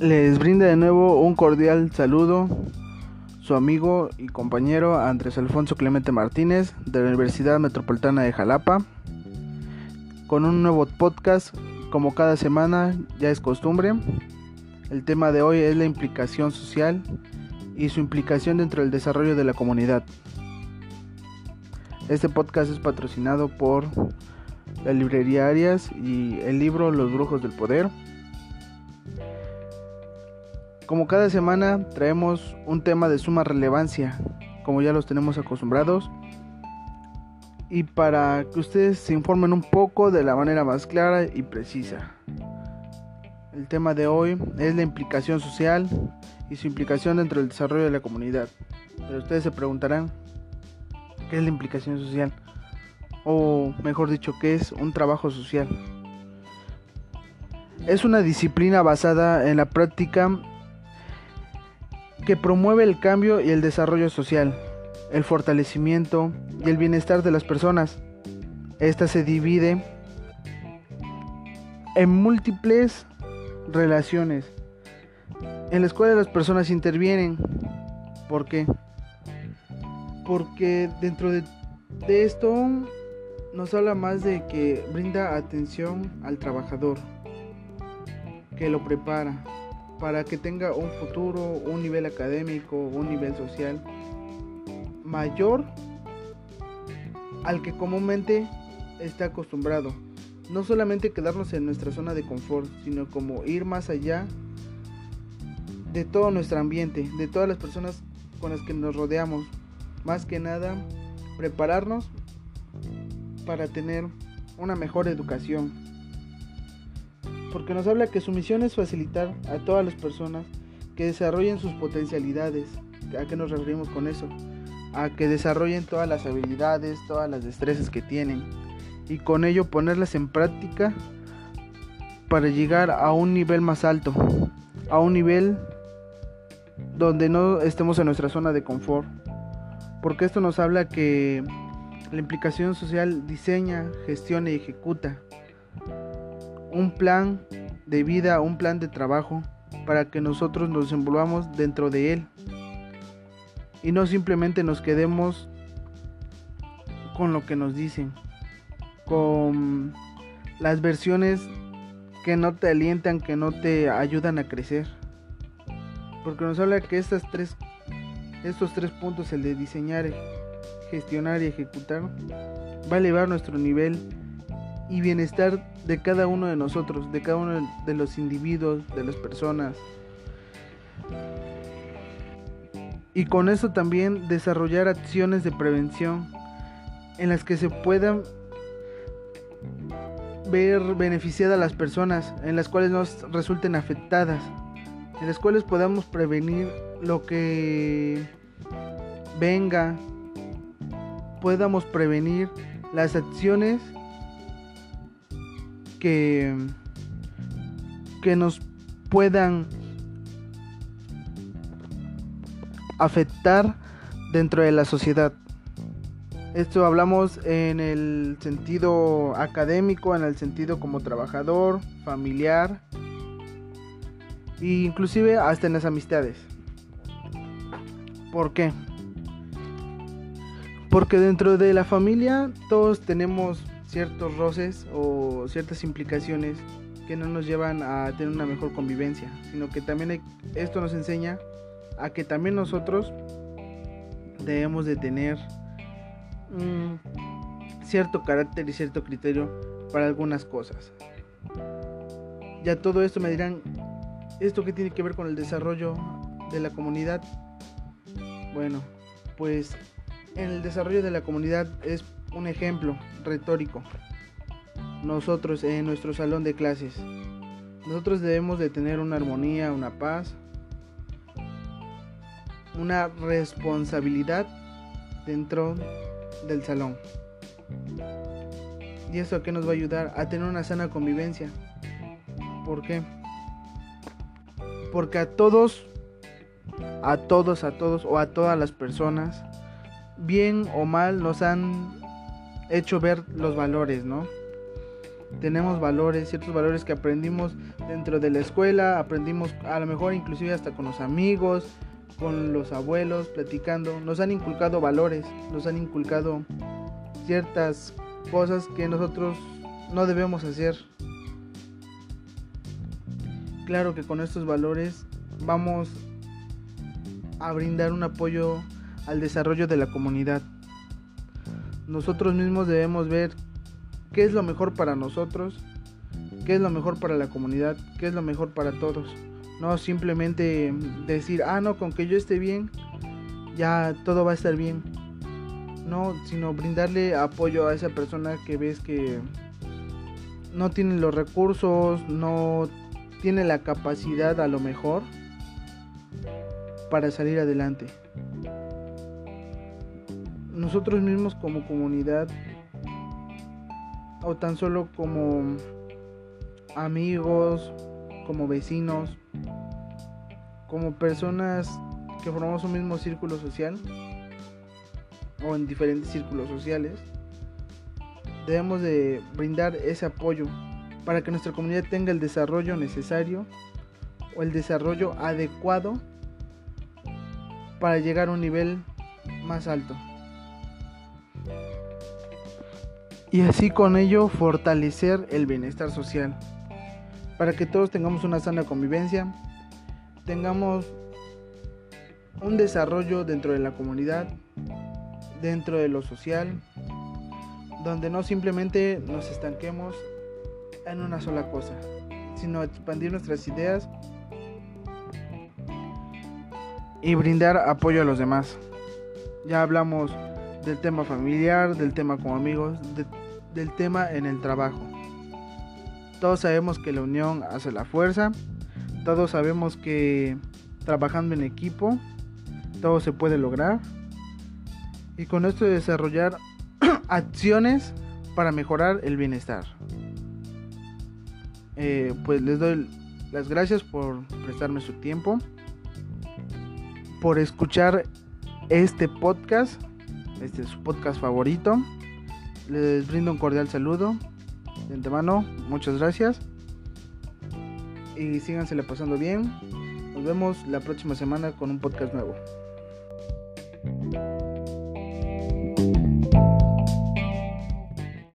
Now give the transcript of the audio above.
Les brinda de nuevo un cordial saludo su amigo y compañero Andrés Alfonso Clemente Martínez de la Universidad Metropolitana de Jalapa con un nuevo podcast como cada semana ya es costumbre. El tema de hoy es la implicación social y su implicación dentro del desarrollo de la comunidad. Este podcast es patrocinado por la librería Arias y el libro Los Brujos del Poder. Como cada semana traemos un tema de suma relevancia, como ya los tenemos acostumbrados, y para que ustedes se informen un poco de la manera más clara y precisa. El tema de hoy es la implicación social y su implicación dentro del desarrollo de la comunidad. Pero ustedes se preguntarán, ¿qué es la implicación social? O mejor dicho, ¿qué es un trabajo social? Es una disciplina basada en la práctica que promueve el cambio y el desarrollo social, el fortalecimiento y el bienestar de las personas. Esta se divide en múltiples relaciones en las cuales las personas intervienen. ¿Por qué? Porque dentro de, de esto nos habla más de que brinda atención al trabajador, que lo prepara, para que tenga un futuro, un nivel académico, un nivel social mayor al que comúnmente está acostumbrado. No solamente quedarnos en nuestra zona de confort, sino como ir más allá de todo nuestro ambiente, de todas las personas con las que nos rodeamos. Más que nada, prepararnos para tener una mejor educación, porque nos habla que su misión es facilitar a todas las personas que desarrollen sus potencialidades. ¿A qué nos referimos con eso? A que desarrollen todas las habilidades, todas las destrezas que tienen y con ello ponerlas en práctica para llegar a un nivel más alto, a un nivel donde no estemos en nuestra zona de confort. Porque esto nos habla que la implicación social diseña, gestiona y ejecuta un plan de vida, un plan de trabajo para que nosotros nos envolvamos dentro de él y no simplemente nos quedemos con lo que nos dicen, con las versiones que no te alientan, que no te ayudan a crecer. Porque nos habla que estas tres, estos tres puntos, el de diseñar, gestionar y ejecutar, va a elevar nuestro nivel y bienestar de cada uno de nosotros, de cada uno de los individuos, de las personas. Y con eso también desarrollar acciones de prevención en las que se puedan ver beneficiadas las personas, en las cuales no resulten afectadas, en las cuales podamos prevenir lo que venga, podamos prevenir las acciones que, que nos puedan afectar dentro de la sociedad. Esto hablamos en el sentido académico, en el sentido como trabajador, familiar e inclusive hasta en las amistades. ¿Por qué? Porque dentro de la familia todos tenemos ciertos roces o ciertas implicaciones que no nos llevan a tener una mejor convivencia, sino que también esto nos enseña a que también nosotros debemos de tener cierto carácter y cierto criterio para algunas cosas. Ya todo esto me dirán, ¿esto qué tiene que ver con el desarrollo de la comunidad? Bueno, pues en el desarrollo de la comunidad es un ejemplo retórico. Nosotros en nuestro salón de clases. Nosotros debemos de tener una armonía, una paz, una responsabilidad dentro del salón. ¿Y eso a qué nos va a ayudar? A tener una sana convivencia. ¿Por qué? Porque a todos, a todos, a todos o a todas las personas, bien o mal, nos han hecho ver los valores, ¿no? tenemos valores, ciertos valores que aprendimos dentro de la escuela, aprendimos a lo mejor inclusive hasta con los amigos, con los abuelos, platicando, nos han inculcado valores, nos han inculcado ciertas cosas que nosotros no debemos hacer. Claro que con estos valores vamos a brindar un apoyo al desarrollo de la comunidad. Nosotros mismos debemos ver qué es lo mejor para nosotros, qué es lo mejor para la comunidad, qué es lo mejor para todos. No simplemente decir, ah, no, con que yo esté bien, ya todo va a estar bien. No, sino brindarle apoyo a esa persona que ves que no tiene los recursos, no tiene la capacidad a lo mejor para salir adelante. Nosotros mismos como comunidad o tan solo como amigos, como vecinos, como personas que formamos un mismo círculo social o en diferentes círculos sociales, debemos de brindar ese apoyo para que nuestra comunidad tenga el desarrollo necesario o el desarrollo adecuado para llegar a un nivel más alto. Y así con ello fortalecer el bienestar social, para que todos tengamos una sana convivencia, tengamos un desarrollo dentro de la comunidad, dentro de lo social, donde no simplemente nos estanquemos en una sola cosa, sino expandir nuestras ideas y brindar apoyo a los demás. Ya hablamos del tema familiar, del tema como amigos, del tema en el trabajo. Todos sabemos que la unión hace la fuerza, todos sabemos que trabajando en equipo todo se puede lograr y con esto desarrollar acciones para mejorar el bienestar. Eh, pues les doy las gracias por prestarme su tiempo, por escuchar este podcast, este es su podcast favorito. Les brindo un cordial saludo de antemano, muchas gracias y sígansele pasando bien. Nos vemos la próxima semana con un podcast nuevo.